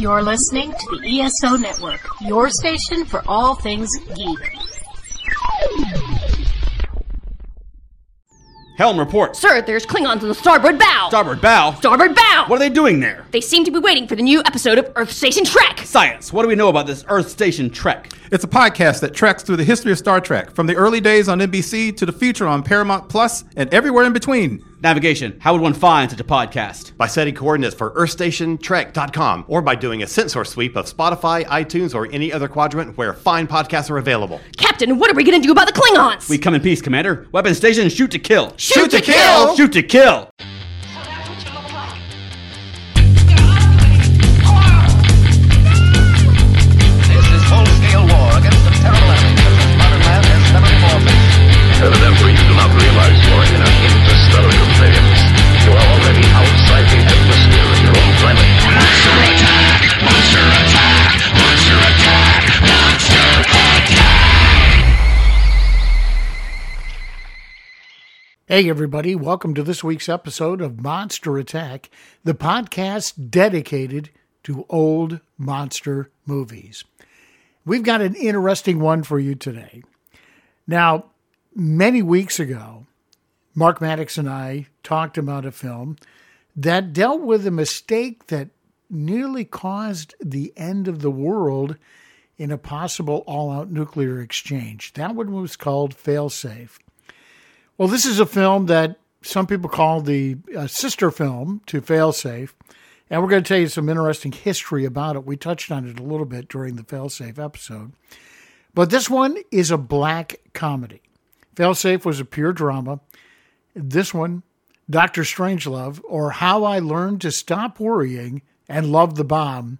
You're listening to the ESO Network, your station for all things geek. Helm report. Sir, there's Klingons on the starboard bow. Starboard bow. starboard bow. What are they doing there? They seem to be waiting for the new episode of Earth Station Trek. Science. What do we know about this Earth Station Trek? It's a podcast that treks through the history of Star Trek, from the early days on NBC to the future on Paramount Plus and everywhere in between. Navigation. How would one find such a podcast? by setting coordinates for earthstationtrek.com or by doing a sensor sweep of Spotify, iTunes, or any other quadrant where fine podcasts are available. Captain, what are we gonna do about the Klingons? We come in peace, Commander. Weapon station, shoot to kill. Shoot to kill! Shoot to kill! Hey, everybody, welcome to this week's episode of Monster Attack, the podcast dedicated to old monster movies. We've got an interesting one for you today. Now, many weeks ago, Mark Maddox and I talked about a film that dealt with a mistake that nearly caused the end of the world in a possible all out nuclear exchange. That one was called Failsafe. Well, this is a film that some people call the uh, sister film to Failsafe, and we're going to tell you some interesting history about it. We touched on it a little bit during the Failsafe episode. But this one is a black comedy. Failsafe was a pure drama. This one, Dr. Strangelove, or How I Learned to Stop Worrying and Love the Bomb,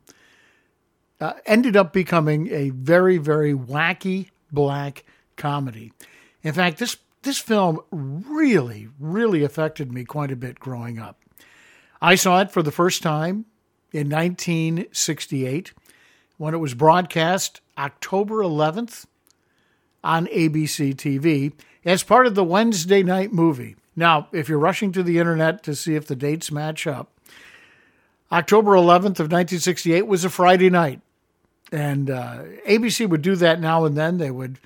uh, ended up becoming a very, very wacky black comedy. In fact, this this film really, really affected me quite a bit growing up. I saw it for the first time in 1968 when it was broadcast October 11th on ABC TV as part of the Wednesday night movie. Now, if you're rushing to the internet to see if the dates match up, October 11th of 1968 was a Friday night, and uh, ABC would do that now and then. They would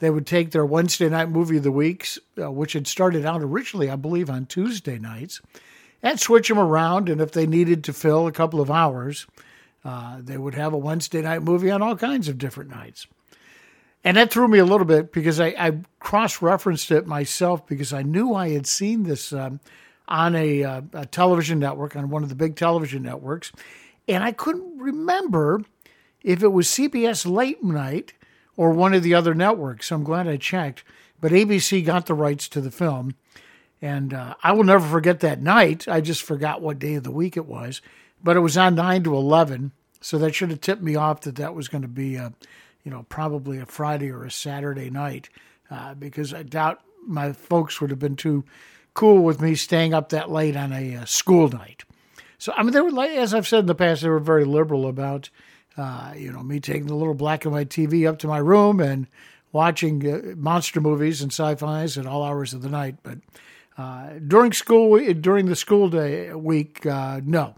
they would take their Wednesday night movie of the weeks, uh, which had started out originally, I believe, on Tuesday nights, and switch them around. And if they needed to fill a couple of hours, uh, they would have a Wednesday night movie on all kinds of different nights. And that threw me a little bit because I, I cross referenced it myself because I knew I had seen this um, on a, uh, a television network, on one of the big television networks. And I couldn't remember if it was CBS late night or one of the other networks. So I'm glad I checked. But ABC got the rights to the film. And uh, I will never forget that night. I just forgot what day of the week it was. But it was on 9 to 11. So that should have tipped me off that that was going to be, a, you know, probably a Friday or a Saturday night. Uh, because I doubt my folks would have been too cool with me staying up that late on a uh, school night. So, I mean, they were, like, as I've said in the past, they were very liberal about uh, you know, me taking the little black and white TV up to my room and watching uh, monster movies and sci-fi's at all hours of the night. But uh, during school, during the school day week, uh, no,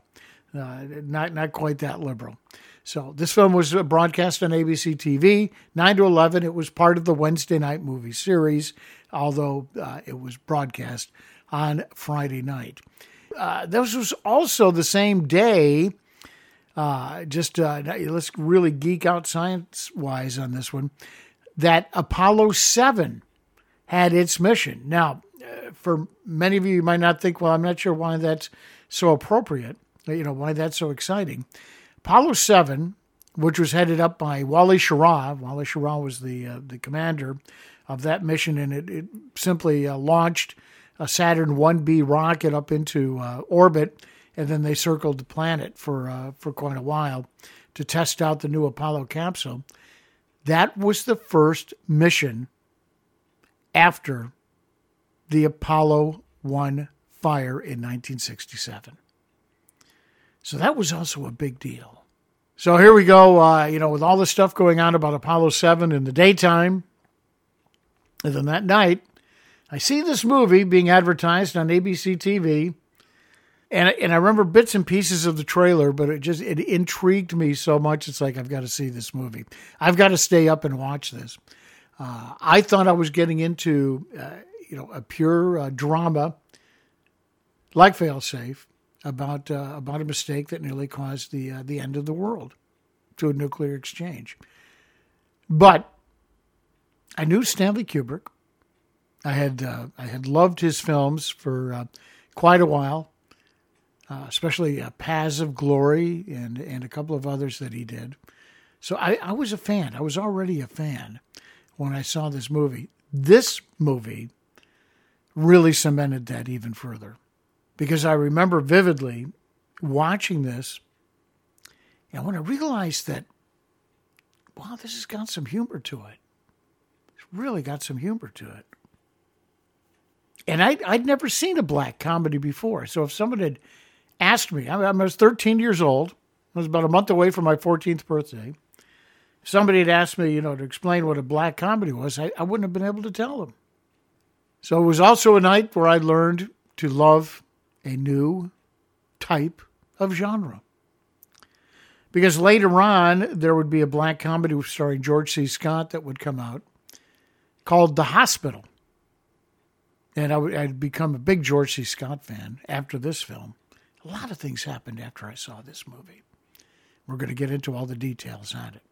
uh, not not quite that liberal. So this film was broadcast on ABC TV, nine to eleven. It was part of the Wednesday night movie series, although uh, it was broadcast on Friday night. this was also the same day uh, just uh, let's really geek out science wise on this one, that Apollo 7 had its mission. Now, uh, for many of you, you might not think, well, I'm not sure why that's so appropriate, you know, why that's so exciting. Apollo 7, which was headed up by Wally Schirra, Wally Schirra was the, uh, the commander of that mission, and it, it simply uh, launched a Saturn 1B rocket up into uh, orbit and then they circled the planet for uh, for quite a while to test out the new Apollo capsule. That was the first mission after the Apollo 1 fire in 1967. So that was also a big deal. So here we go, uh, you know, with all the stuff going on about Apollo 7 in the daytime. And then that night, I see this movie being advertised on ABC TV And and I remember bits and pieces of the trailer, but it just it intrigued me so much. It's like I've got to see this movie. I've got to stay up and watch this. Uh, I thought I was getting into uh, you know a pure uh, drama like Failsafe about uh, about a mistake that nearly caused the uh, the end of the world to a nuclear exchange. But I knew Stanley Kubrick. I had uh, I had loved his films for quite a while, uh, especially uh, Paths of Glory and and a couple of others that he did. So I, I was a fan. I was already a fan when I saw this movie. This movie really cemented that even further because I remember vividly watching this. And when I realized that, wow, this has got some humor to it. It's really got some humor to it. And I, I'd never seen a black comedy before. So if someone had asked me, I, was 13 years old, I was about a month away from my 14th birthday. If somebody had asked me, you know, to explain what a black comedy was, I, I wouldn't have been able to tell them. So it was also a night where I learned to love a new type of genre. Because later on, there would be a black comedy starring George C. Scott that would come out called The Hospital. And I would, I'd become a big George C. Scott fan after this film. A lot of things happened after I saw this movie. We're going to get into all the details on it.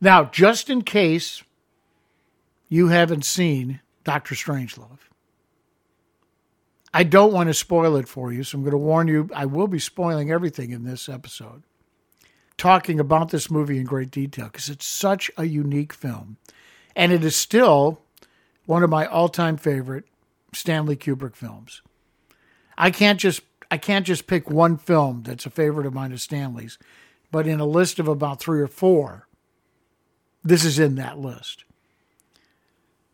Now, just in case you haven't seen Doctor Strangelove, I don't want to spoil it for you, so I'm going to warn you I will be spoiling everything in this episode, talking about this movie in great detail because it's such a unique film. And it is still one of my all time favorite Stanley Kubrick films. I can't just I can't just pick one film that's a favorite of mine of Stanley's, but in a list of about three or four, this is in that list.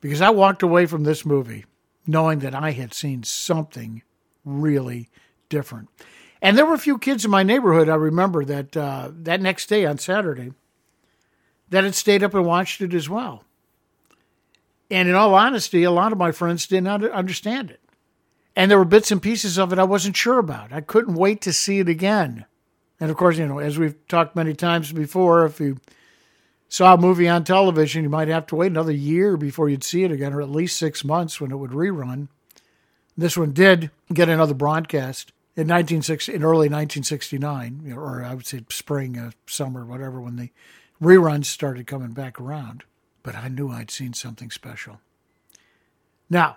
Because I walked away from this movie knowing that I had seen something really different. And there were a few kids in my neighborhood, I remember, that uh, that next day on Saturday, that had stayed up and watched it as well. And in all honesty, a lot of my friends didn't understand it. And there were bits and pieces of it I wasn't sure about. I couldn't wait to see it again. And of course, you know, as we've talked many times before, if you saw a movie on television, you might have to wait another year before you'd see it again, or at least six months when it would rerun. This one did get another broadcast in 1960, in early 1969, or I would say spring, uh, summer, whatever, when the reruns started coming back around. But I knew I'd seen something special. Now,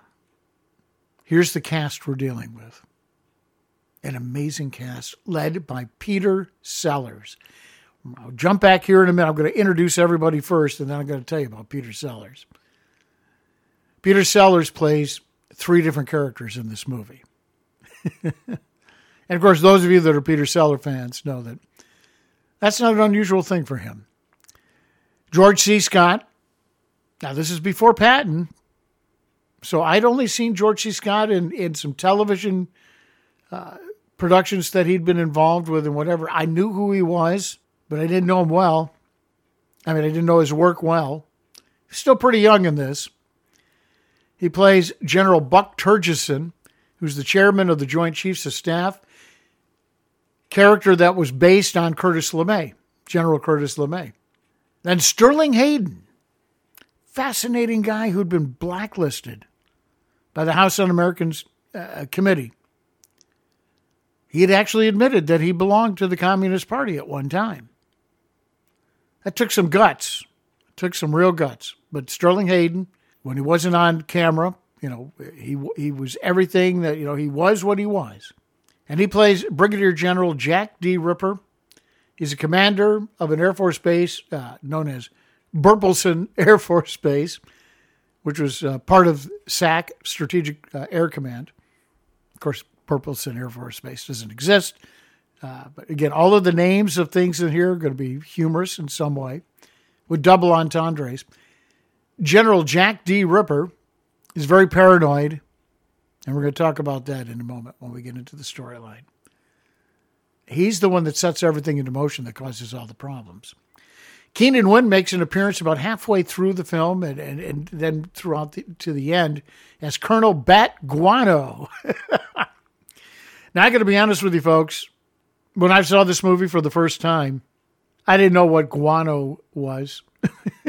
here's the cast we're dealing with an amazing cast led by Peter Sellers. I'll jump back here in a minute. I'm going to introduce everybody first, and then I'm going to tell you about Peter Sellers. Peter Sellers plays three different characters in this movie. and of course, those of you that are Peter Sellers fans know that that's not an unusual thing for him. George C. Scott. Now, this is before Patton. So I'd only seen George C. Scott in, in some television uh, productions that he'd been involved with and whatever. I knew who he was but I didn't know him well. I mean, I didn't know his work well. He's still pretty young in this. He plays General Buck Turgidson, who's the chairman of the Joint Chiefs of Staff, character that was based on Curtis LeMay, General Curtis LeMay. Then Sterling Hayden, fascinating guy who'd been blacklisted by the House Un Americans uh, Committee. He had actually admitted that he belonged to the Communist Party at one time. That took some guts. It took some real guts. But Sterling Hayden, when he wasn't on camera, you know, he he was everything that you know he was what he was, and he plays Brigadier General Jack D. Ripper. He's a commander of an Air Force base uh, known as Burpelson Air Force Base, which was uh, part of SAC, Strategic uh, Air Command. Of course, Burpelson Air Force Base doesn't exist. Uh, but again, all of the names of things in here are going to be humorous in some way with double entendres. General Jack D. Ripper is very paranoid, and we're going to talk about that in a moment when we get into the storyline. He's the one that sets everything into motion that causes all the problems. Keenan Wynn makes an appearance about halfway through the film and, and, and then throughout the, to the end as Colonel Bat Guano. Now, I got to be honest with you, folks. When I saw this movie for the first time, I didn't know what guano was.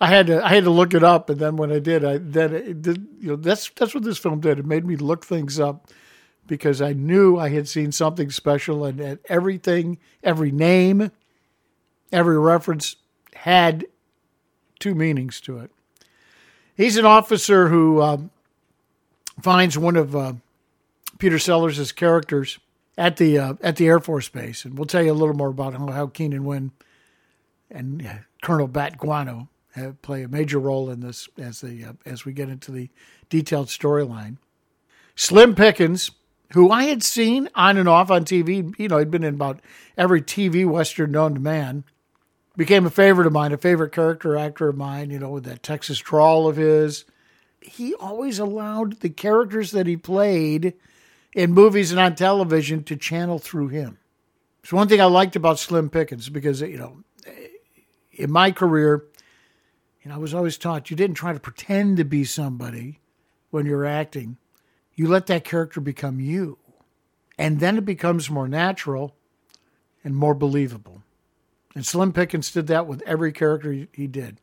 I had to I had to look it up, and then when I did, I then it did, you know that's that's what this film did. It made me look things up because I knew I had seen something special, and, and everything, every name, every reference had two meanings to it. He's an officer who um, finds one of uh, Peter Sellers' characters at the uh, at the Air Force Base, and we'll tell you a little more about how, Keenan Wynn and uh, Colonel Bat Guano have, play a major role in this as the uh, as we get into the detailed storyline. Slim Pickens, who I had seen on and off on TV, you know, he'd been in about every TV western known to man, became a favorite of mine, a favorite character actor of mine, you know, with that Texas drawl of his. He always allowed the characters that he played in movies and on television to channel through him. It's one thing I liked about Slim Pickens because, you know, in my career, you know, I was always taught you didn't try to pretend to be somebody when you're acting. You let that character become you. And then it becomes more natural and more believable. And Slim Pickens did that with every character he- did.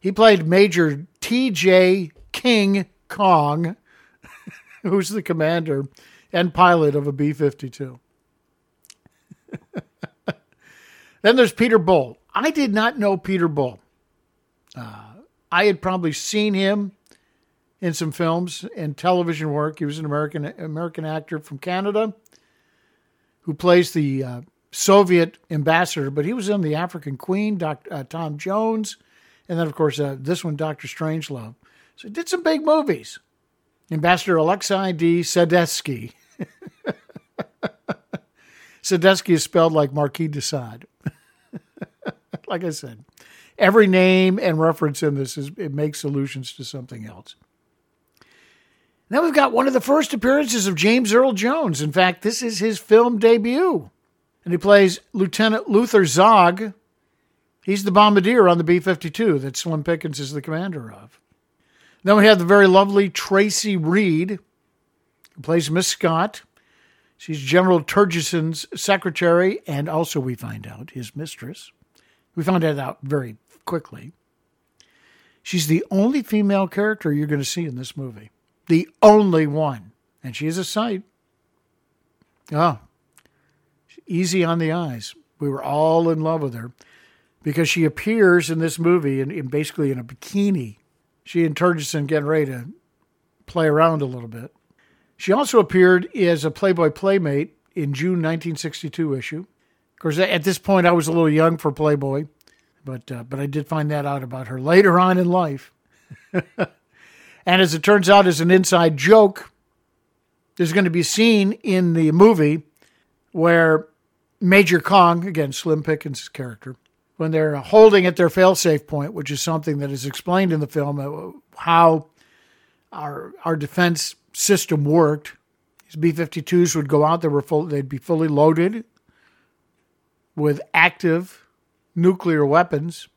He played Major T.J. King Kong, who's the commander and pilot of a B 52. then there's Peter Bull. I did not know Peter Bull. Uh, I had probably seen him in some films and television work. He was an American American actor from Canada who plays the uh, Soviet ambassador, but he was in The African Queen, Doc, uh, Tom Jones, and then, of course, uh, this one, Doctor Strangelove. So he did some big movies. Ambassador Alexei D. Sadetsky. Sadetsky is spelled like Marquis de Sade. like I said, every name and reference in this is it makes allusions to something else. Now we've got one of the first appearances of James Earl Jones. In fact, this is his film debut. And he plays Lieutenant Luther Zogg. He's the bombardier on the B 52 that Slim Pickens is the commander of. Then we have the very lovely Tracy Reed, who plays Miss Scott. She's General Turgidson's secretary, and also we find out his mistress. We found that out very quickly. She's the only female character you're going to see in this movie. The only one. And she is a sight. Oh, easy on the eyes. We were all in love with her because she appears in this movie in, in basically in a bikini. She and Turgidson getting ready to play around a little bit. She also appeared as a Playboy Playmate in June 1962 issue. Of course, at this point, I was a little young for Playboy, but uh, but I did find that out about her later on in life. and as it turns out, as an inside joke, there's going to be a scene in the movie where Major Kong, again, Slim Pickens' character, when they're holding at their failsafe point, which is something that is explained in the film, uh, how our our defense system worked. These B-52s would go out; they were full, they'd be fully loaded with active nuclear weapons.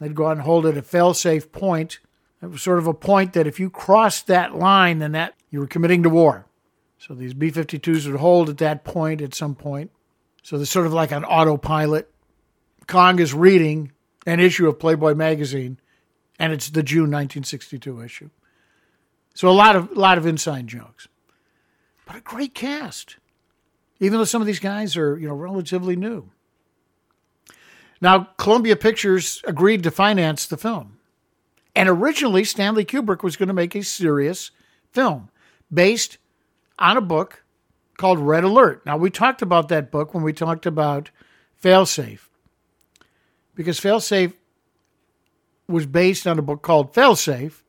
They'd go out and hold at a failsafe point. It was sort of a point that if you crossed that line, then that you were committing to war. So these B-52s would hold at that point at some point. So they're sort of like an autopilot. Kong is reading an issue of Playboy magazine, and it's the June 1962 issue. So a lot of a lot of inside jokes, but a great cast. Even though some of these guys are you know relatively new. Now Columbia Pictures agreed to finance the film, and originally Stanley Kubrick was going to make a serious film based on a book called Red Alert. Now we talked about that book when we talked about Failsafe, because Failsafe was based on a book called Failsafe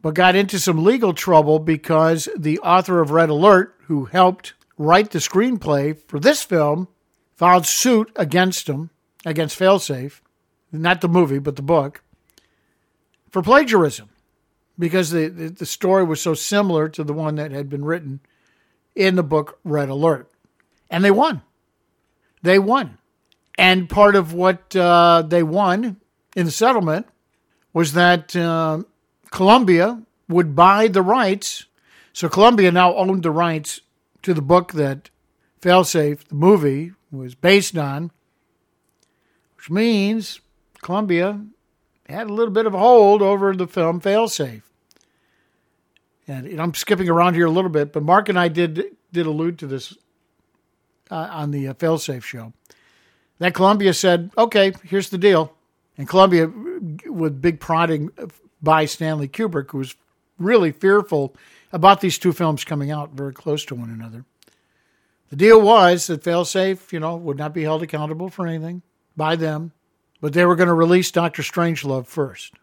but got into some legal trouble because the author of Red Alert, who helped write the screenplay for this film, filed suit against him, against Failsafe, not the movie, but the book, for plagiarism because the, the, story was so similar to the one that had been written in the book Red Alert. And they won. They won. And part of what uh, they won in the settlement was that uh, Columbia would buy the rights So Columbia now owned the rights to the book that Failsafe, the movie, was based on, which means Columbia had a little bit of a hold over the film Failsafe. And, and I'm skipping around here a little bit, but Mark and I did did allude to this uh, on the uh, Failsafe show. That Columbia said, "Okay, here's the deal," and Columbia, with big prodding by Stanley Kubrick, who was really fearful about these two films coming out very close to one another. The deal was that Failsafe, you know, would not be held accountable for anything by them, but they were going to release Doctor Strangelove first.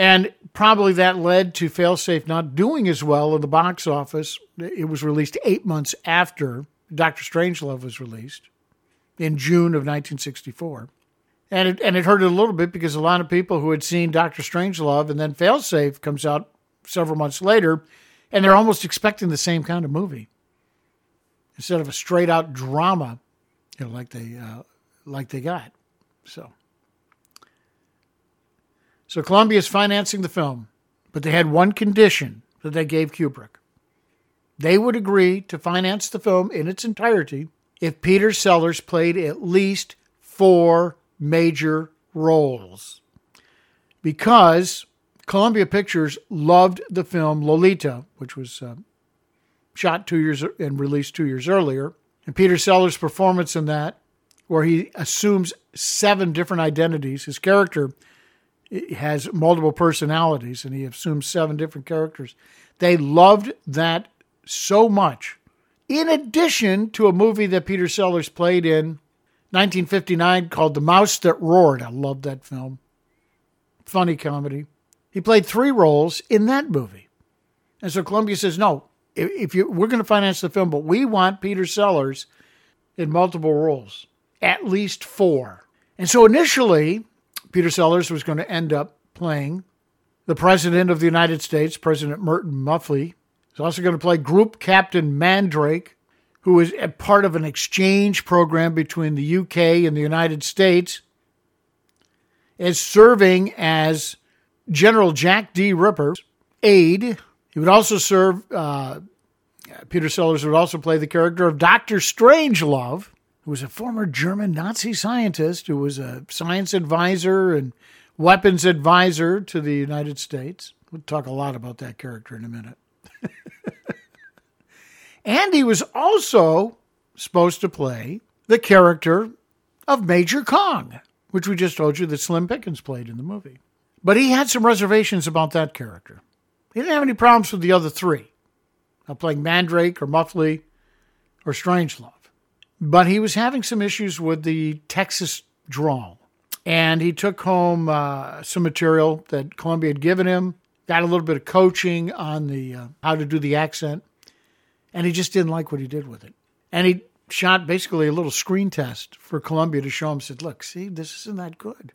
And probably that led to Failsafe not doing as well in the box office. It was released eight months after Doctor Strangelove was released in June of 1964. And it, and it hurt it a little bit because a lot of people who had seen Doctor Strangelove and then Failsafe comes out several months later, and they're almost expecting the same kind of movie instead of a straight out drama, you know, like they uh, like they got. So, so Columbia is financing the film, but they had one condition that they gave Kubrick. They would agree to finance the film in its entirety if Peter Sellers played at least four major roles. Because Columbia Pictures loved the film Lolita, which was uh, shot two years and released two years earlier. And Peter Sellers' performance in that, where he assumes seven different identities, his character has multiple personalities and he assumes seven different characters. They loved that so much. In addition to a movie that Peter Sellers played in 1959 called The Mouse That Roared. I love that film. Funny comedy. He played three roles in that movie. And so Columbia says, no, if you we're going to finance the film, but we want Peter Sellers in multiple roles, at least four. And so initially, Peter Sellers was going to end up playing the President of the United States, President Merkin Muffley. He's also going to play Group Captain Mandrake, who is a part of an exchange program between the UK and the United States, is serving as General Jack D. Ripper's aide. He would also serve, uh, Peter Sellers would also play the character of Dr. Strangelove, who was a former German Nazi scientist who was a science advisor and weapons advisor to the United States. We'll talk a lot about that character in a minute. and he was also supposed to play the character of Major Kong, which we just told you that Slim Pickens played in the movie. But he had some reservations about that character. He didn't have any problems with the other three, playing Mandrake or Muffley or Strangelove. But he was having some issues with the Texas drawl. And he took home uh, some material that Columbia had given him, got a little bit of coaching on the uh, how to do the accent, and he just didn't like what he did with it. And he shot basically a little screen test for Columbia to show him, said, look, see, this isn't that good.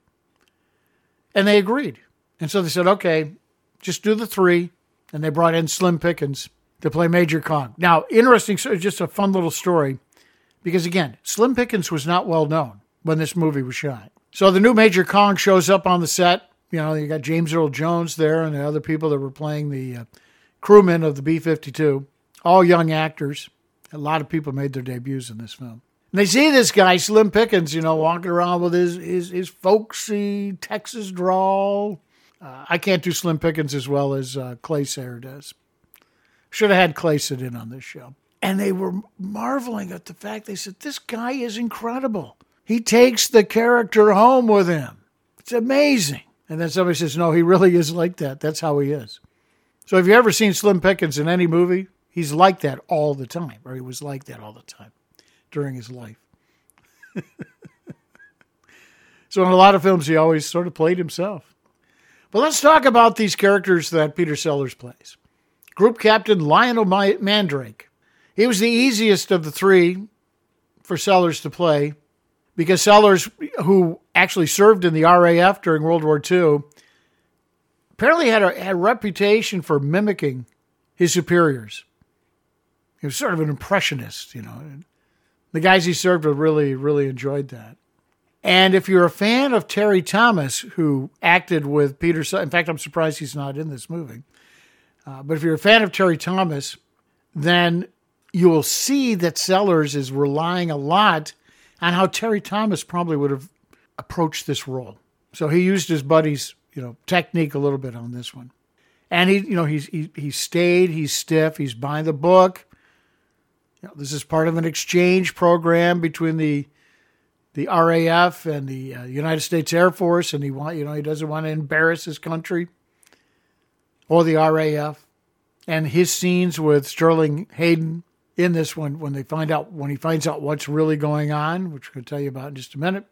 And they agreed. And so they said, okay, just do the three. And they brought in Slim Pickens to play Major Kong. Now, interesting, so just a fun little story, because again, Slim Pickens was not well known when this movie was shot. So the new Major Kong shows up on the set. You know, you got James Earl Jones there and the other people that were playing the uh, crewmen of the B 52, all young actors. A lot of people made their debuts in this film. And they see this guy, Slim Pickens, you know, walking around with his, his, his folksy Texas drawl. Uh, I can't do Slim Pickens as well as uh, Clay Sayre does. Should have had Clay sit in on this show. And they were marveling at the fact they said, This guy is incredible. He takes the character home with him. It's amazing. And then somebody says, No, he really is like that. That's how he is. So have you ever seen Slim Pickens in any movie, he's like that all the time, or he was like that all the time during his life. so in a lot of films, he always sort of played himself. But let's talk about these characters that Peter Sellers plays. Group Captain Lionel Mandrake. He was the easiest of the three for Sellers to play because Sellers, who actually served in the RAF during World War II, apparently had a, had a reputation for mimicking his superiors. He was sort of an impressionist, you know. The guys he served with really, really enjoyed that. And if you're a fan of Terry Thomas, who acted with Peter, in fact, I'm surprised he's not in this movie. Uh, but if you're a fan of Terry Thomas, then you will see that Sellers is relying a lot on how Terry Thomas probably would have approached this role. So he used his buddy's, you know, technique a little bit on this one. And he, you know, he's he, he stayed, he's stiff, he's by the book. You know, this is part of an exchange program between the the RAF and the uh, United States Air Force, and he want, you know, he doesn't want to embarrass his country or the RAF. And his scenes with Sterling Hayden in this one, when they find out when he finds out what's really going on, which to tell you about in just a minute,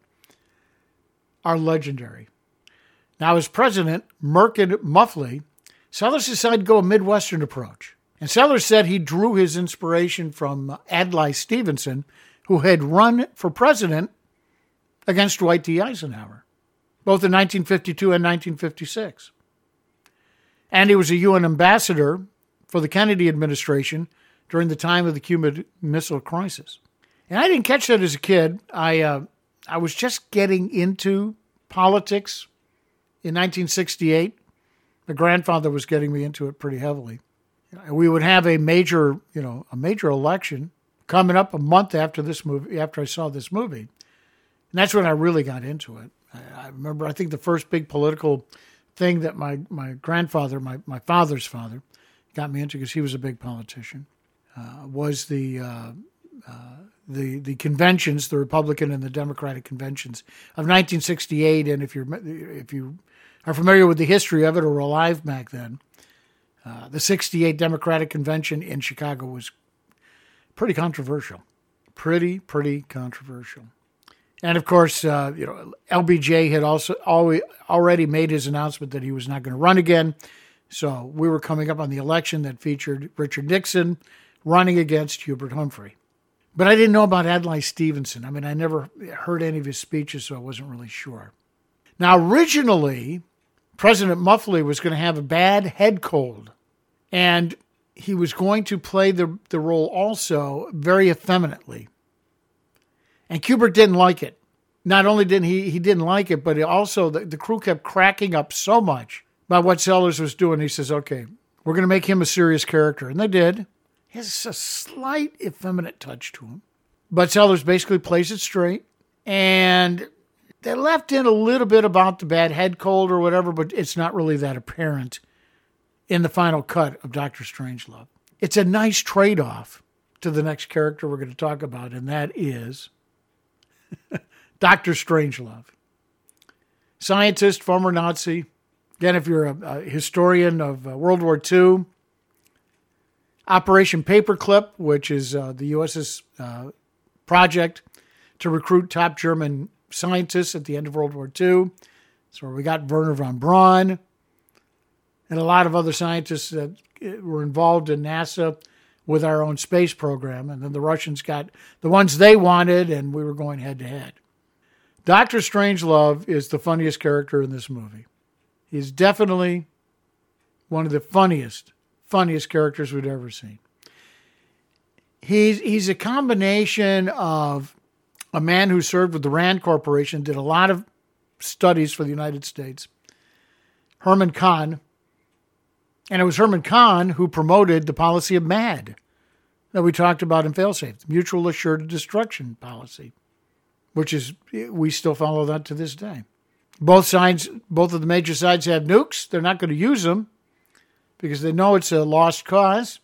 are legendary. Now, as president, Merkin Muffley, Sellers decided to go a Midwestern approach. And Sellers said he drew his inspiration from Adlai Stevenson, who had run for president against Dwight D. Eisenhower, both in 1952 and 1956. And he was a UN ambassador for the Kennedy administration during the time of the Cuban Missile Crisis. And I didn't catch that as a kid. I uh, I was just getting into politics in 1968. My grandfather was getting me into it pretty heavily. We would have a major, you know, a major election coming up a month after this movie, after I saw this movie, and that's when I really got into it. I, I remember, I think the first big political thing that my my grandfather, my my father's father, got me into because he was a big politician, was the uh, uh, the the conventions, the Republican and the Democratic conventions of 1968. And if you're if you are familiar with the history of it or were alive back then, uh, the 68 Democratic convention in Chicago was pretty controversial, pretty pretty controversial. And of course, uh, you know, LBJ had also always, already made his announcement that he was not going to run again. So we were coming up on the election that featured Richard Nixon running against Hubert Humphrey. But I didn't know about Adlai Stevenson. I mean, I never heard any of his speeches, so I wasn't really sure. Now, originally, President Muffley was going to have a bad head cold, and he was going to play the, the role also very effeminately. And Kubrick didn't like it. Not only didn't he he didn't like it, but also the, the crew kept cracking up so much by what Sellers was doing. He says, "Okay, we're going to make him a serious character," and they did. Has a slight effeminate touch to him, but Sellers basically plays it straight, and they left in a little bit about the bad head cold or whatever, but it's not really that apparent in the final cut of Doctor Strangelove. It's a nice trade off to the next character we're going to talk about, and that is Doctor Strangelove. Scientist, former Nazi. Again, if you're a, a historian of uh, World War II, Operation Paperclip, which is uh, the U.S.'s uh, project to recruit top German scientists at the end of World War II. Where we got Wernher von Braun and a lot of other scientists that uh, were involved in NASA with our own space program. And then the Russians got the ones they wanted, and we were going head to head. Doctor Strangelove is the funniest character in this movie. He's definitely one of the funniest, funniest characters we've ever seen. He's he's a combination of a man who served with the Rand Corporation, did a lot of studies for the United States. Herman Kahn, and it was Herman Kahn who promoted the policy of MAD that we talked about in Failsafe, the Mutual Assured Destruction policy, which is, we still follow that to this day. Both sides, both of the major sides have nukes. They're not going to use them because they know it's a lost cause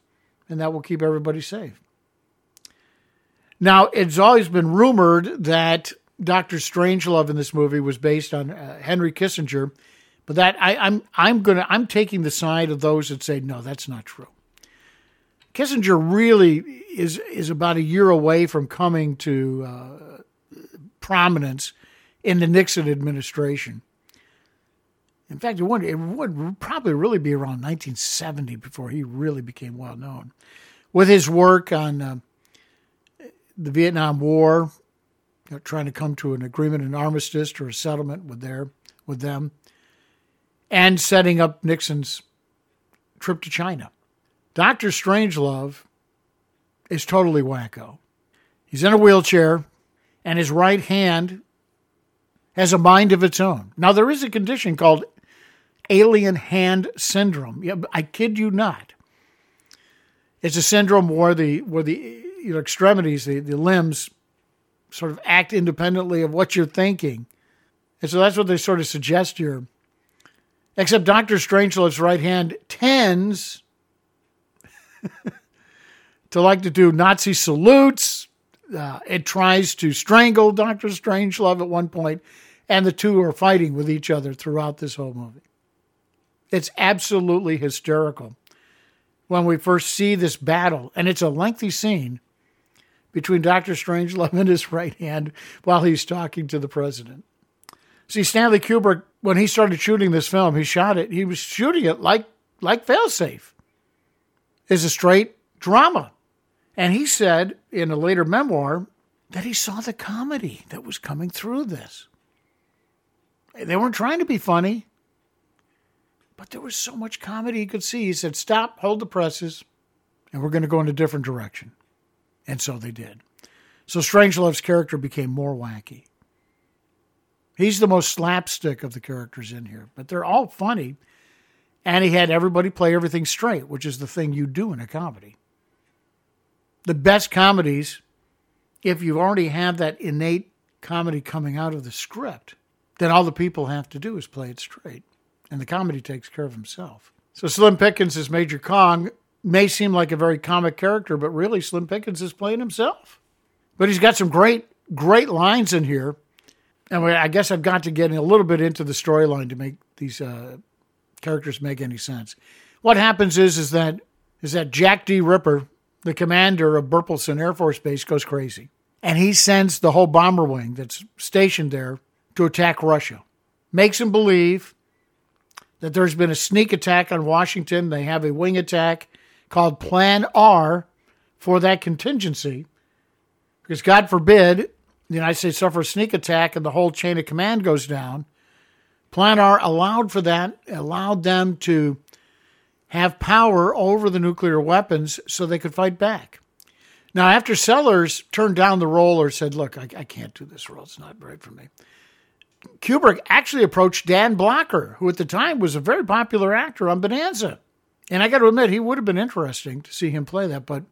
and that will keep everybody safe. Now, it's always been rumored that Dr. Strangelove in this movie was based on uh, Henry Kissinger, but that I, I'm I'm gonna I'm taking the side of those that say no, that's not true. Kissinger really is is about a year away from coming to uh, prominence in the Nixon administration. In fact, it would, it would probably really be around 1970 before he really became well known. With his work on uh, the Vietnam War, you know, trying to come to an agreement, an armistice or a settlement with their with them, and setting up Nixon's trip to China. Doctor Strangelove is totally wacko. He's in a wheelchair, and his right hand has a mind of its own. Now, there is a condition called alien hand syndrome. Yeah, I kid you not. It's a syndrome where the where the extremities, the, the limbs, sort of act independently of what you're thinking, and so that's what they sort of suggest here. Except Doctor Strangelove's right hand tends to like to do Nazi salutes. Uh, it tries to strangle Doctor Strangelove at one point, and the two are fighting with each other throughout this whole movie. It's absolutely hysterical when we first see this battle, and it's a lengthy scene between Doctor Strangelove and his right hand while he's talking to the president. See, Stanley Kubrick, when he started shooting this film, he shot it. He was shooting it like like Failsafe. It's a straight drama, and he said in a later memoir that he saw the comedy that was coming through this. They weren't trying to be funny, but there was so much comedy he could see. He said, "Stop, hold the presses, and we're going to go in a different direction." And so they did. So Strangelove's character became more wacky. He's the most slapstick of the characters in here, but they're all funny. And he had everybody play everything straight, which is the thing you do in a comedy. The best comedies, if you already have that innate comedy coming out of the script, then all the people have to do is play it straight. And the comedy takes care of himself. So Slim Pickens as Major Kong may seem like a very comic character, but really Slim Pickens is playing himself. But he's got some great, great lines in here. And I guess I've got to get a little bit into the storyline to make these uh, characters make any sense. What happens is is that is that Jack D. Ripper, the commander of Burpelson Air Force Base, goes crazy, and he sends the whole bomber wing that's stationed there to attack Russia. Makes him believe that there's been a sneak attack on Washington. They have a wing attack called Plan R for that contingency, because God forbid the United States suffer a sneak attack and the whole chain of command goes down. Plan R allowed for that, allowed them to have power over the nuclear weapons so they could fight back. Now, after Sellers turned down the role or said, Look, I, I can't do this role, it's not right for me, Kubrick actually approached Dan Blocker, who at the time was a very popular actor on Bonanza. And I got to admit, he would have been interesting to see him play that, but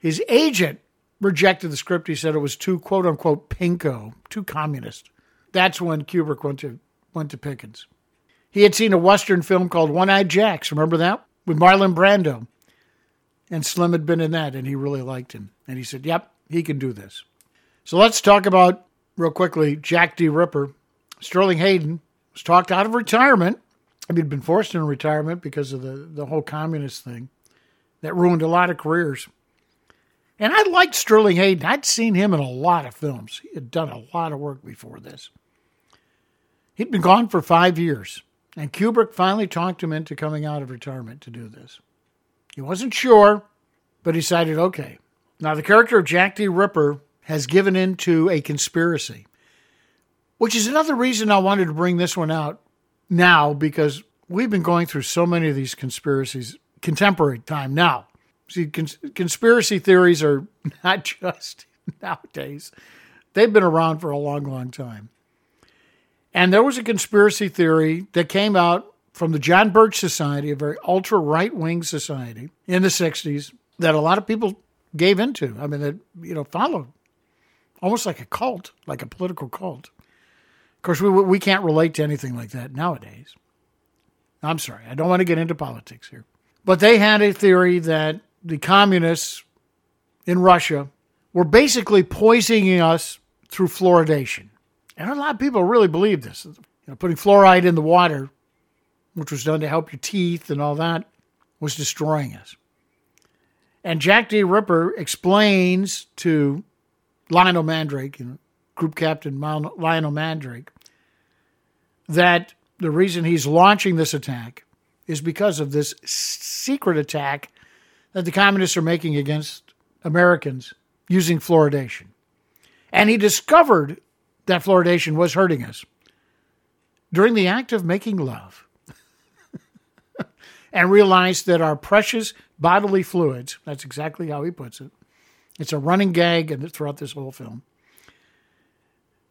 his agent rejected the script. He said it was too quote unquote pinko, too communist. That's when Kubrick went to went to Pickens. He had seen a Western film called One Eyed Jacks. Remember that? With Marlon Brando. And Slim had been in that, and he really liked him. And he said, Yep, he can do this. So let's talk about, real quickly, Jack D. Ripper. Sterling Hayden was talked out of retirement. I mean, he'd been forced into retirement because of the, the whole communist thing that ruined a lot of careers. And I liked Sterling Hayden. I'd seen him in a lot of films. He had done a lot of work before this. He'd been gone for five years, and Kubrick finally talked him into coming out of retirement to do this. He wasn't sure, but he decided, okay. Now, the character of Jack D. Ripper has given in to a conspiracy, which is another reason I wanted to bring this one out now because we've been going through so many of these conspiracies contemporary time now. See, cons- conspiracy theories are not just nowadays, they've been around for a long, long time. And there was a conspiracy theory that came out from the John Birch Society, a very ultra right wing society in the 60s that a lot of people gave into. I mean, that, you know, followed almost like a cult, like a political cult. Of course, we, we can't relate to anything like that nowadays. I'm sorry, I don't want to get into politics here. But they had a theory that the communists in Russia were basically poisoning us through fluoridation. And a lot of people really believe this. You know, putting fluoride in the water, which was done to help your teeth and all that, was destroying us. And Jack D. Ripper explains to Lionel Mandrake, you know, Group Captain Lionel Mandrake, that the reason he's launching this attack is because of this secret attack that the communists are making against Americans using fluoridation. And he discovered that fluoridation was hurting us during the act of making love and realized that our precious bodily fluids, that's exactly how he puts it, it's a running gag throughout this whole film,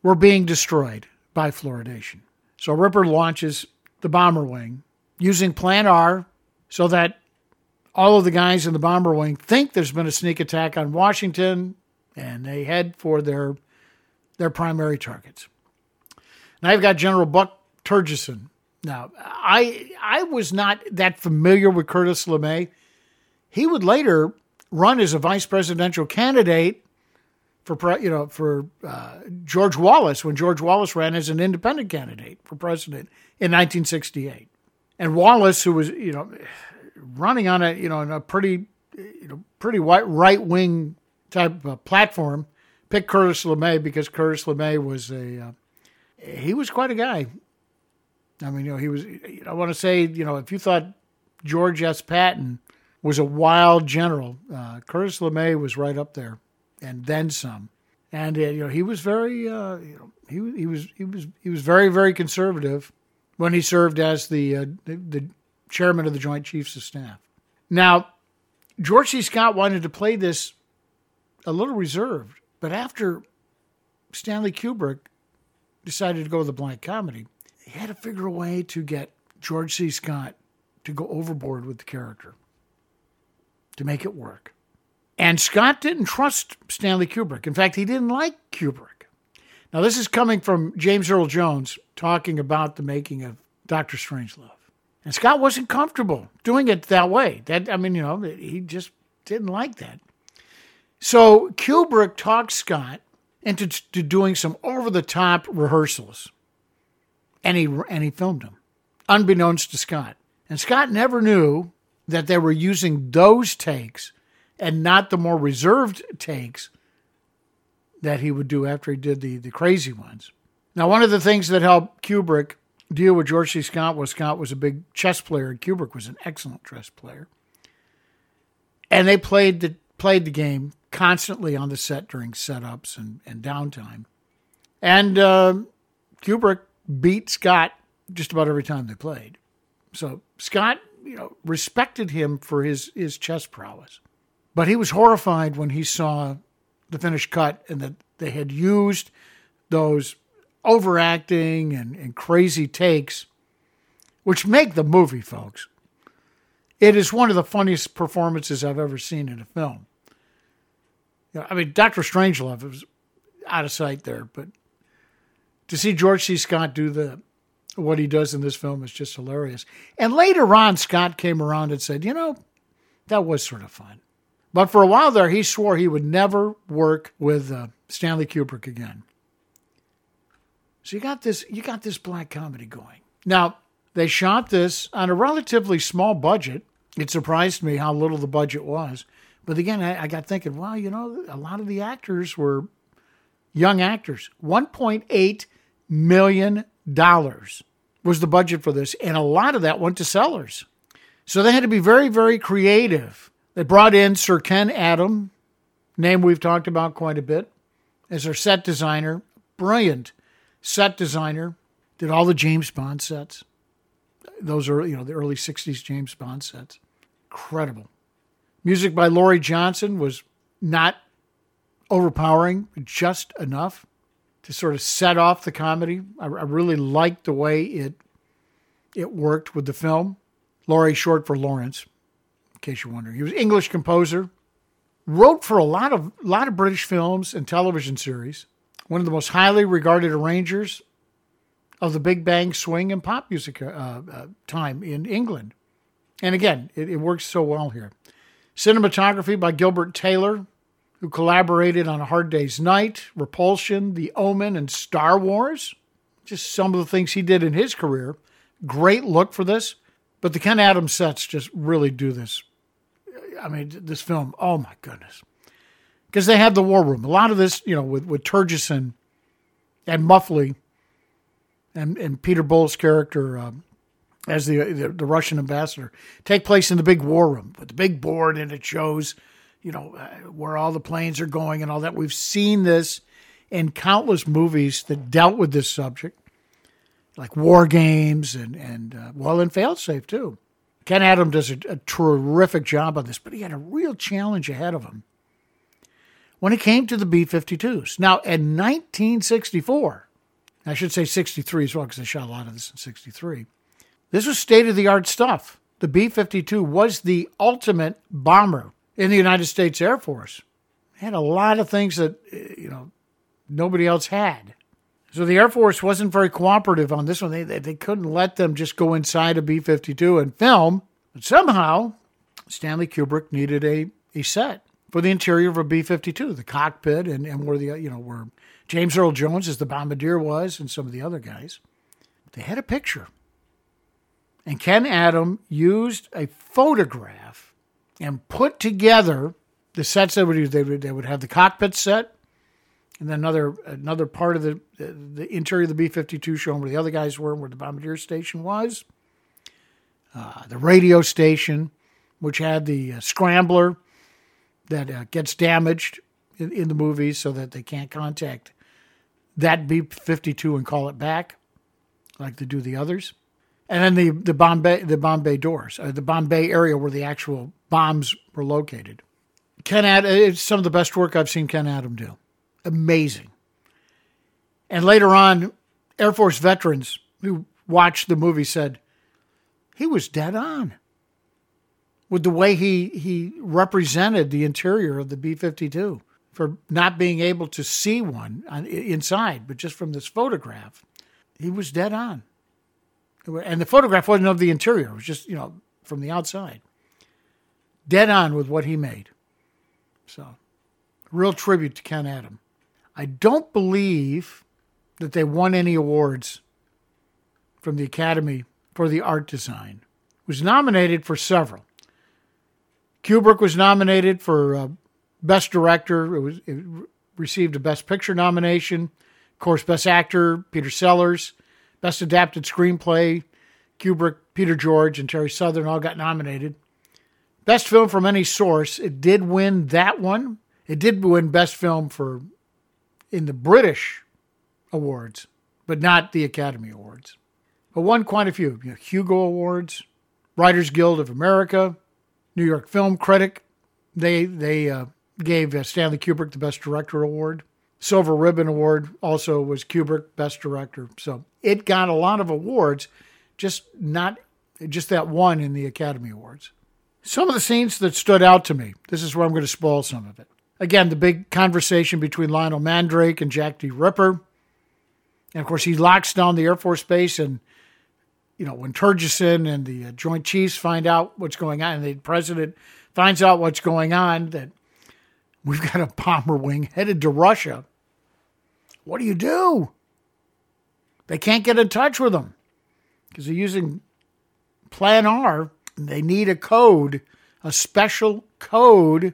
We're being destroyed by fluoridation. So Ripper launches the bomber wing using Plan R so that all of the guys in the bomber wing think there's been a sneak attack on Washington, and they head for their their primary targets. Now I've got General Buck Turgidson. Now I I was not that familiar with Curtis LeMay. He would later run as a vice presidential candidate for you know for uh, George Wallace when George Wallace ran as an independent candidate for president in 1968. And Wallace, who was you know running on a you know a pretty you know pretty right wing type of platform, picked Curtis LeMay because Curtis LeMay was a uh, he was quite a guy. I mean, you know, he was. I want to say, you know, if you thought George S. Patton was a wild general, uh, Curtis LeMay was right up there, and then some. And uh, you know, he was very, uh, you know, he he was he was he was very very conservative when he served as the, uh, the the chairman of the Joint Chiefs of Staff. Now, George C. Scott wanted to play this a little reserved, but after Stanley Kubrick decided to go with the black comedy, he had to figure a way to get George C. Scott to go overboard with the character to make it work. And Scott didn't trust Stanley Kubrick. In fact, he didn't like Kubrick. Now, this is coming from James Earl Jones talking about the making of Doctor Strangelove. And Scott wasn't comfortable doing it that way. That I mean, you know, he just didn't like that. So Kubrick talked Scott into to doing some over the top rehearsals. And he and he filmed them, unbeknownst to Scott. And Scott never knew that they were using those takes and not the more reserved takes that he would do after he did the, the crazy ones. Now, one of the things that helped Kubrick deal with George C. Scott was Scott was a big chess player, and Kubrick was an excellent chess player. And they played the played the game constantly on the set during setups and, and downtime. And uh, Kubrick beat Scott just about every time they played. So Scott, you know, respected him for his his chess prowess. But he was horrified when he saw the finished cut and that they had used those overacting and, and crazy takes, which make the movie, folks. It is one of the funniest performances I've ever seen in a film. You know, I mean, Doctor Strangelove was out of sight there, but to see George C. Scott do the what he does in this film is just hilarious. And later on, Scott came around and said, "You know, that was sort of fun." But for a while there, he swore he would never work with uh, Stanley Kubrick again. So you got this, you got this black comedy going. Now they shot this on a relatively small budget. It surprised me how little the budget was. But again, I, I got thinking, well, you know, a lot of the actors were young actors. One point eight million dollars was the budget for this, and a lot of that went to sellers. So they had to be very, very creative they brought in Sir Ken Adam, name we've talked about quite a bit, as their set designer. Brilliant set designer. Did all the James Bond sets. Those are, you know, the early 60s James Bond sets. Incredible. Music by Laurie Johnson was not overpowering, just enough to sort of set off the comedy. I, I really liked the way it it worked with the film. Laurie, short for Lawrence in case you're wondering. He was English composer, wrote for a lot of lot of British films and television series. One of the most highly regarded arrangers of the big band swing and pop music uh, uh, time in England. And again, it, it works so well here. Cinematography by Gilbert Taylor, who collaborated on A Hard Day's Night, Repulsion, The Omen, and Star Wars. Just some of the things he did in his career. Great look for this. But the Ken Adams sets just really do this I mean, this film, oh my goodness. Because they have the war room. A lot of this, you know, with, with Turgidson and Muffley and, and Peter Bull's character um, as the, the, the Russian ambassador take place in the big war room with the big board and it shows, you know, uh, where all the planes are going and all that. We've seen this in countless movies that dealt with this subject, like War Games and, and uh, well, and Failsafe too. Ken Adam does a, a terrific job on this, but he had a real challenge ahead of him when it came to the B 52s. Now, in 1964, I should say 63 as well, because they shot a lot of this in 63, this was state of the art stuff. the B 52 was the ultimate bomber in the United States Air Force. Had a lot of things that, eh, you know, nobody else had. So the Air Force wasn't very cooperative on this one. They, they, they couldn't let them just go inside a B 52 and film. But somehow, Stanley Kubrick needed a, a set for the interior of a B 52, the cockpit, and, and where the, you know, where James Earl Jones, as the bombardier was, and some of the other guys. They had a picture. And Ken Adam used a photograph and put together the sets that would use. They would, they would have the cockpit set, and then another another part of the the interior of the B fifty two showing where the other guys were, where the bombardier station was, uh, the radio station, which had the uh, scrambler that uh, gets damaged in, in the movies, so that they can't contact that B fifty two and call it back, like they do the others, and then the the bomb bay the bomb bay doors, uh, the bomb bay area where the actual bombs were located. Ken Ad, it's some of the best work I've seen Ken Adam do amazing. And later on, Air Force veterans who watched the movie said he was dead on with the way he, he represented the interior of the B 52 for not being able to see one on, inside, but just from this photograph. He was dead on. And the photograph wasn't of the interior, it was just, you know, from the outside. Dead on with what he made. So, real tribute to Ken Adam. I don't believe that they won any awards from the Academy for the art design. It was nominated for several. Kubrick was nominated for uh, Best Director. It, was, it received a Best Picture nomination. Of course, Best Actor, Peter Sellers. Best Adapted Screenplay, Kubrick, Peter George, and Terry Southern all got nominated. Best Film from Any Source, it did win that one. It did win Best Film for in the British awards, but not the Academy Awards. But won quite a few you know, Hugo Awards, Writers Guild of America, New York Film Critic. They they uh, gave uh, Stanley Kubrick the Best Director Award. Silver Ribbon Award also was Kubrick Best Director. So it got a lot of awards, just not just that one in the Academy Awards. Some of the scenes that stood out to me. This is where I'm going to spoil some of it. Again, the big conversation between Lionel Mandrake and Jack D. Ripper. And of course, he locks down the Air Force Base. And, you know, when Turgidson and the uh, Joint Chiefs find out what's going on, and the president finds out what's going on, that we've got a bomber wing headed to Russia. What do you do? They can't get in touch with them because they're using Plan R. They need a code, a special code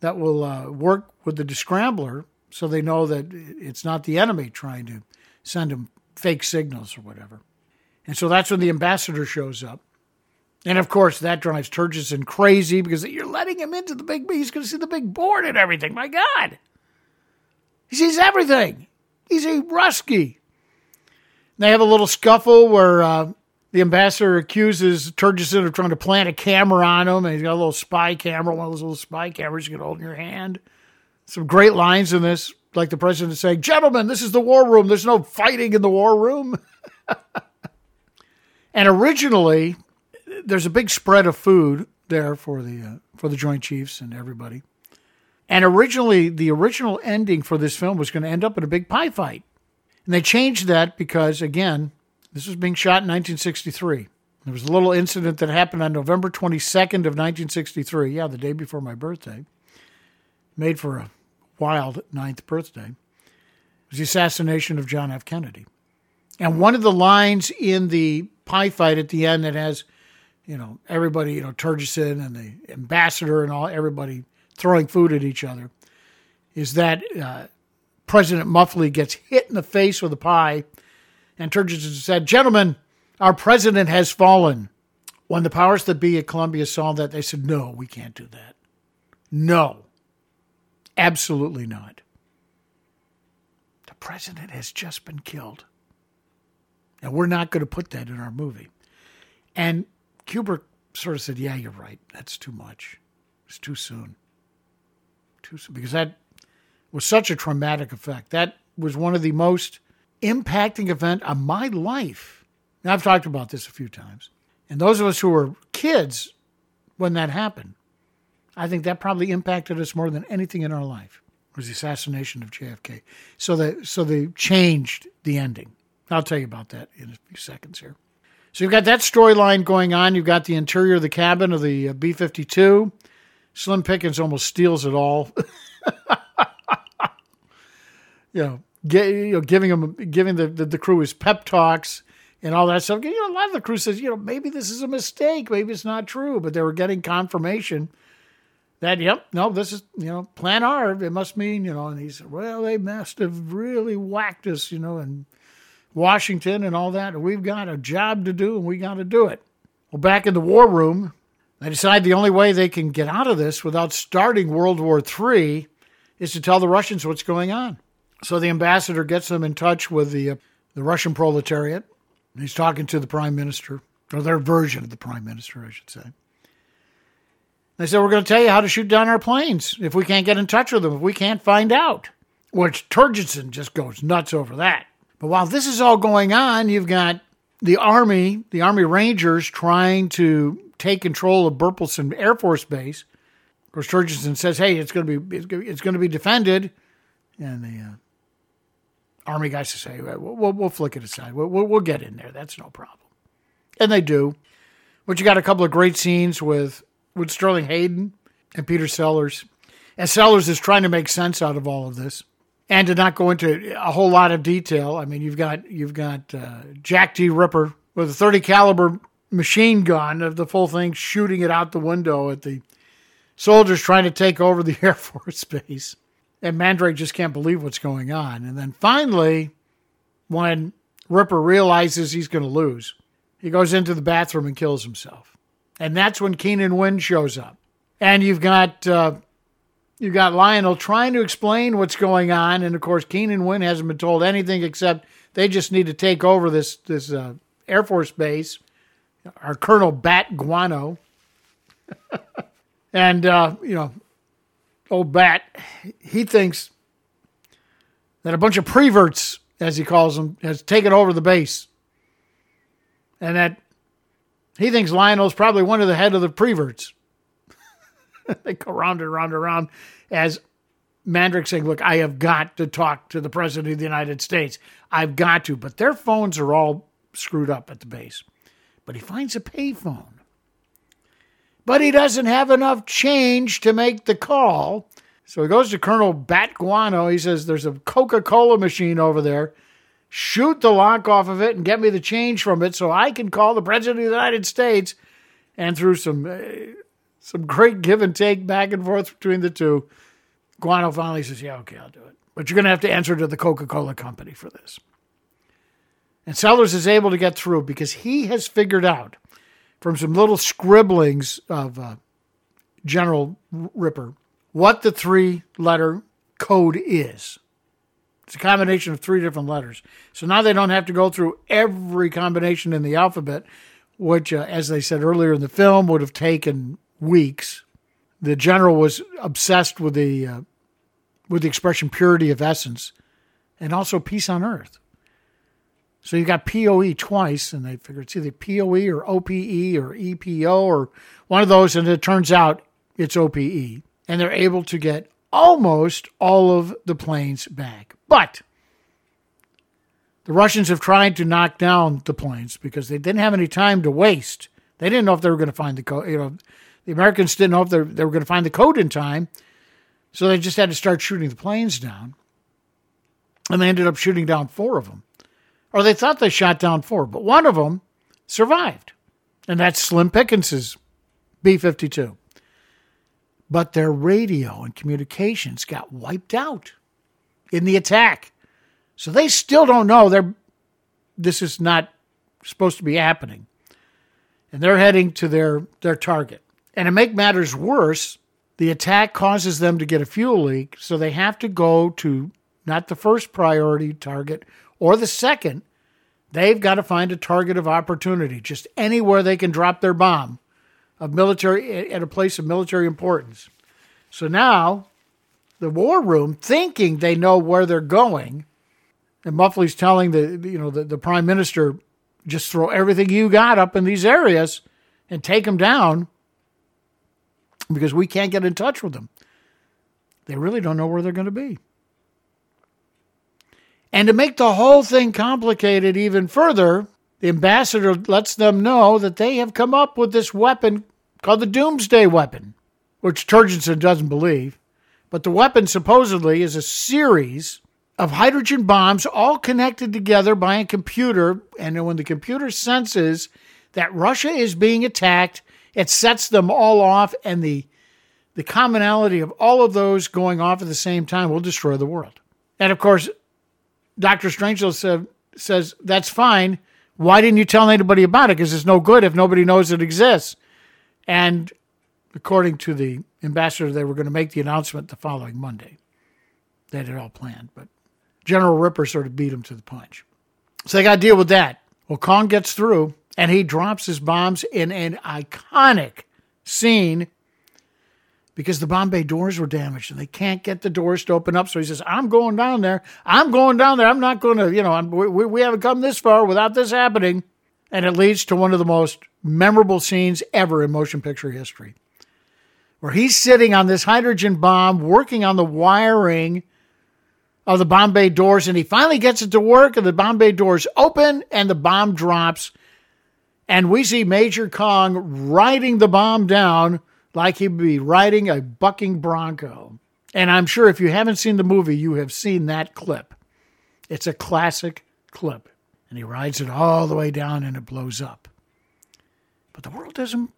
that will uh, work with the descrambler so they know that it's not the enemy trying to send them fake signals or whatever. And so that's when the ambassador shows up. And of course, that drives Turgidson crazy because you're letting him into the big. He's going to see the big board and everything. My God. He sees everything. He's a Rusky. They have a little scuffle where uh, the ambassador accuses Turgidson of trying to plant a camera on him, and he's got a little spy camera, one of those little spy cameras you can hold in your hand. Some great lines in this, like the president saying, Gentlemen, this is the war room. There's no fighting in the war room. and originally, there's a big spread of food there for the uh, for the Joint Chiefs and everybody. And originally, the original ending for this film was going to end up in a big pie fight. And they changed that because, again, this was being shot in 1963. There was a little incident that happened on November 22nd of 1963. Yeah, the day before my birthday. Made for a wild ninth birthday. It was the assassination of John F. Kennedy. And one of the lines in the pie fight at the end that has, you know, everybody, you know, Turgidson and the ambassador and all, everybody throwing food at each other, is that uh, President Muffley gets hit in the face with a pie and turns and said, Gentlemen, our president has fallen. When the powers that be at Columbia saw that, they said, No, we can't do that. No, absolutely not. The president has just been killed. And we're not going to put that in our movie. And Kubrick sort of said, Yeah, you're right. That's too much. It's too soon. Too soon. Because that was such a traumatic effect. That was one of the most impacting event of my life. Now, I've talked about this a few times. And those of us who were kids when that happened, I think that probably impacted us more than anything in our life was the assassination of JFK. So they so they changed the ending. I'll tell you about that in a few seconds here. So you've got that storyline going on. You've got the interior of the cabin of the uh, B 52. Slim Pickens almost steals it all. you know, get, you know, giving him, giving the, the, the crew his pep talks and all that stuff. You know, a lot of the crew says, you know, maybe this is a mistake, maybe it's not true, but they were getting confirmation that, yep, no, this is, you know, Plan R. It must mean, you know, and he said, well, they must have really whacked us, you know, in Washington and all that. We've got a job to do, and we got to do it. Well, back in the war room, they decide the only way they can get out of this without starting World War III is to tell the Russians what's going on. So the ambassador gets them in touch with the uh, the Russian proletariat. He's talking to the prime minister, or their version of the prime minister, I should say. They said, We're going to tell you how to shoot down our planes if we can't get in touch with them, if we can't find out. Which Turgidson just goes nuts over that. But while this is all going on, you've got the Army, the Army Rangers trying to take control of Burpelson Air Force Base. Of course, Turgidson says, Hey, it's going to be, it's going to be defended. And the uh, Army guys to say, we'll, we'll, we'll flick it aside. We'll, we'll, get in there. That's no problem. And they do. But you got a couple of great scenes with with Sterling Hayden and Peter Sellers. And Sellers is trying to make sense out of all of this and to not go into a whole lot of detail. I mean, you've got you've got uh, Jack D. Ripper with a 30 caliber machine gun of the full thing shooting it out the window at the soldiers trying to take over the Air Force Base. And Mandrake just can't believe what's going on. And then finally, when Ripper realizes he's going to lose, he goes into the bathroom and kills himself and that's when Keenan Wynn shows up. And you've got uh, you've got Lionel trying to explain what's going on, and of course Keenan Wynn hasn't been told anything except they just need to take over this this uh, Air Force base. Our Colonel Bat Guano, and uh, you know, old Bat, he thinks that a bunch of preverts, as he calls them, has taken over the base, and that he thinks Lionel's probably one of the head of the preverts. they go round and round and round as Mandrake saying, Look, I have got to talk to the President of the United States. I've got to. But their phones are all screwed up at the base. But he finds a payphone. But he doesn't have enough change to make the call. So he goes to Colonel Bat Guano. He says, There's a Coca Cola machine over there shoot the lock off of it and get me the change from it so I can call the President of the United States. And through some uh, some great give and take back and forth between the two, Guano finally says, Yeah, okay, I'll do it. But you're going to have to answer to the Coca Cola company for this. And Sellers is able to get through because he has figured out from some little scribblings of uh, General Ripper what the three letter code is. It's a combination of three different letters. So now they don't have to go through every combination in the alphabet, which, uh, as they said earlier in the film, would have taken weeks. The general was obsessed with the uh, with the expression purity of essence, and also peace on earth. So you got POE twice, and they figured it's either POE or OPE or EPO or one of those, and it turns out it's OPE. And they're able to get almost all of the planes back. But the Russians have tried to knock down the planes because they didn't have any time to waste. They didn't know if they were going to find the code. You know, the Americans didn't know if they were going to find the code in time, so they just had to start shooting the planes down. And they ended up shooting down four of them, or they thought they shot down four, but one of them survived, and that's Slim Pickens's B fifty two. But their radio and communications got wiped out in the attack. So they still don't know they're this is not supposed to be happening. And they're heading to their, their target. And to make matters worse, the attack causes them to get a fuel leak, so they have to go to not the first priority target or the second. They've got to find a target of opportunity, just anywhere they can drop their bomb of military at a place of military importance. So now the war room thinking they know where they're going. And Muffley's telling the you know the, the prime minister just throw everything you got up in these areas and take them down because we can't get in touch with them. They really don't know where they're going to be. And to make the whole thing complicated even further, the ambassador lets them know that they have come up with this weapon called the Doomsday Weapon, which Turgidson doesn't believe. But the weapon supposedly is a series of hydrogen bombs all connected together by a computer. And when the computer senses that Russia is being attacked, it sets them all off. And the, the commonality of all of those going off at the same time will destroy the world. And of course, Dr. Strangelove said, says, That's fine. Why didn't you tell anybody about it? Because it's no good if nobody knows it exists. And according to the ambassador, they were going to make the announcement the following Monday. They had it all planned, but General Ripper sort of beat him to the punch. So they got to deal with that. Well, Kong gets through and he drops his bombs in an iconic scene because the bomb bay doors were damaged and they can't get the doors to open up. So he says, I'm going down there. I'm going down there. I'm not going to, you know, we, we haven't come this far without this happening. And it leads to one of the most memorable scenes ever in motion picture history, where he's sitting on this hydrogen bomb, working on the wiring of the bomb bay doors, and he finally gets it to work, and the bomb bay doors open, and the bomb drops. And we see Major Kong riding the bomb down like he'd be riding a bucking bronco. And I'm sure if you haven't seen the movie, you have seen that clip. It's a classic clip. And he rides it all the way down and it blows up. But the world doesn't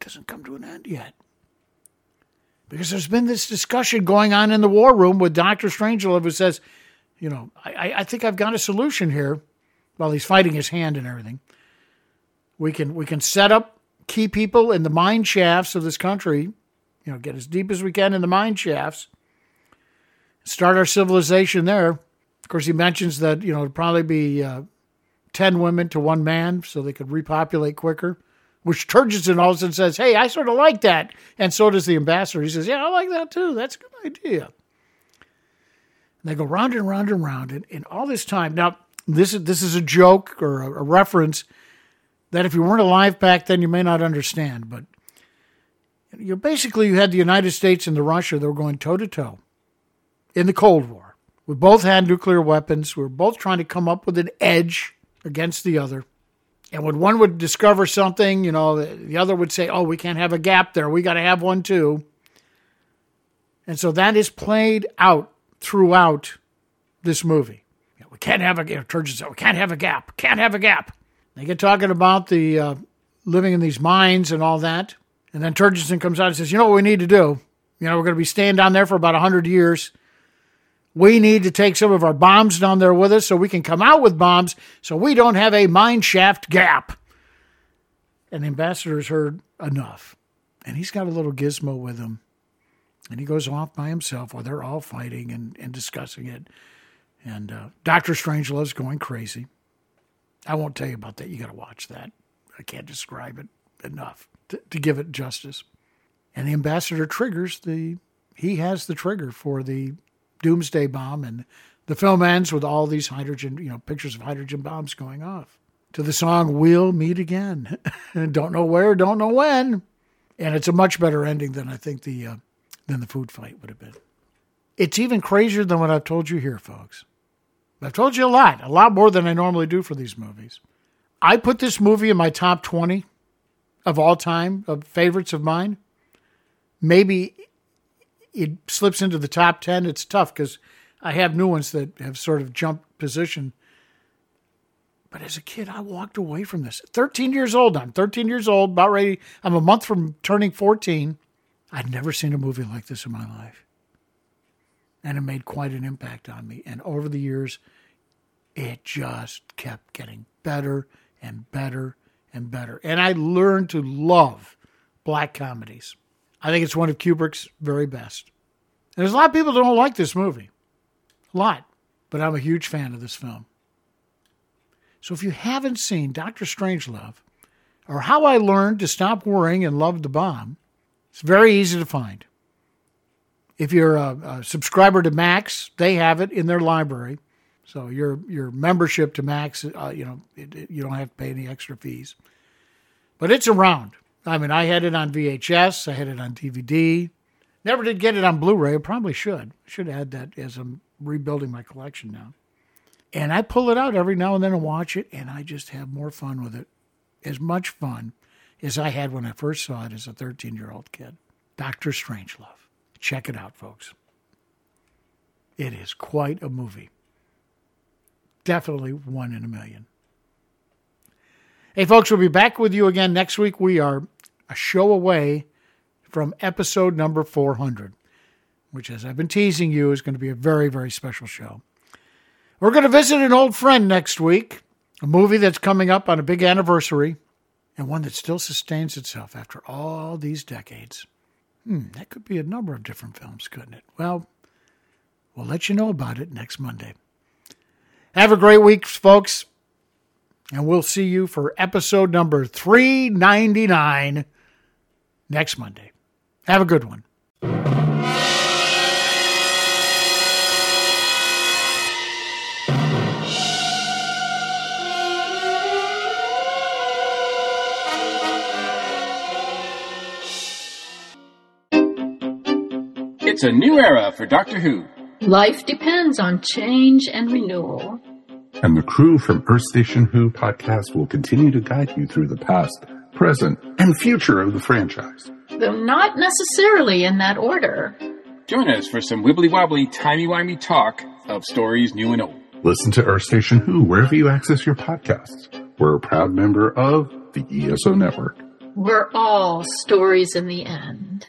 doesn't come to an end yet. Because there's been this discussion going on in the war room with Dr. Strangelove who says, you know, I, I think I've got a solution here while he's fighting his hand and everything. We can we can set up key people in the mine shafts of this country, you know, get as deep as we can in the mine shafts, start our civilization there. Of course, he mentions that, you know, it'd probably be uh, 10 women to one man so they could repopulate quicker, which Turgidson all of a sudden says, Hey, I sort of like that. And so does the ambassador. He says, Yeah, I like that too. That's a good idea. And they go round and round and round. And, and all this time, now, this is, this is a joke or a, a reference that if you weren't alive back then, you may not understand. But you basically, you had the United States and the Russia that were going toe to toe in the Cold War. We both had nuclear weapons. We were both trying to come up with an edge against the other. And when one would discover something, you know, the, the other would say, "Oh, we can't have a gap there. We got to have one too." And so that is played out throughout this movie. You know, we can't have a you know, Turgidson said, we can't have a gap. Can't have a gap. They get talking about the uh, living in these mines and all that. And then Turgidson comes out and says, You know what we need to do? You know, we're going to be staying down there for about 100 years. We need to take some of our bombs down there with us so we can come out with bombs so we don't have a mine shaft gap. And the ambassador's heard enough. And he's got a little gizmo with him. And he goes off by himself while they're all fighting and, and discussing it. And uh, Dr. Strangelove's going crazy. I won't tell you about that. You got to watch that. I can't describe it enough to, to give it justice. And the ambassador triggers the, he has the trigger for the doomsday bomb. And the film ends with all these hydrogen, you know, pictures of hydrogen bombs going off to the song We'll Meet Again. don't know where, don't know when. And it's a much better ending than I think the, uh, than the food fight would have been. It's even crazier than what I've told you here, folks. I've told you a lot, a lot more than I normally do for these movies. I put this movie in my top 20 of all time of favorites of mine. Maybe it slips into the top 10. It's tough because I have new ones that have sort of jumped position. But as a kid, I walked away from this. 13 years old. I'm 13 years old, about ready. I'm a month from turning 14. I'd never seen a movie like this in my life and it made quite an impact on me. And over the years, it just kept getting better and better and better. And I learned to love black comedies. I think it's one of Kubrick's very best. And there's a lot of people that don't like this movie, a lot, but I'm a huge fan of this film. So if you haven't seen Doctor Strangelove or How I Learned to Stop Worrying and Love the Bomb, it's very easy to find. If you're a, a, subscriber to Max, they have it in their library. So your your membership to Max, uh, you know, it, it- you don't have to pay any extra fees. But it's around. I mean, I had it on VHS, I had it on DVD. Never did get it on Blu-ray. I probably should. Should add that as I'm rebuilding my collection now. And I pull it out every now and then and watch it, and I just have more fun with it. As much fun as I had when I first saw it as a 13 year old kid. Doctor Strangelove. Check it out, folks. It is quite a movie. Definitely one in a million. Hey, folks, we'll be back with you again next week. We are a show away from episode number 400, which, as I've been teasing you, is going to be a very, very special show. We're going to visit an old friend next week, a movie that's coming up on a big anniversary, and one that still sustains itself after all these decades. Hmm, that could be a number of different films, couldn't it? Well, we'll let you know about it next Monday. Have a great week, folks, and we'll see you for episode number 399 next Monday. Have a good one. It's a new era for Doctor Who. Life depends on change and renewal. And the crew from Earth Station Who podcast will continue to guide you through the past, present, and future of the franchise. Though not necessarily in that order. Join us for some wibbly wobbly, timey wimey talk of stories new and old. Listen to Earth Station Who wherever you access your podcasts. We're a proud member of the ESO Network. We're all stories in the end.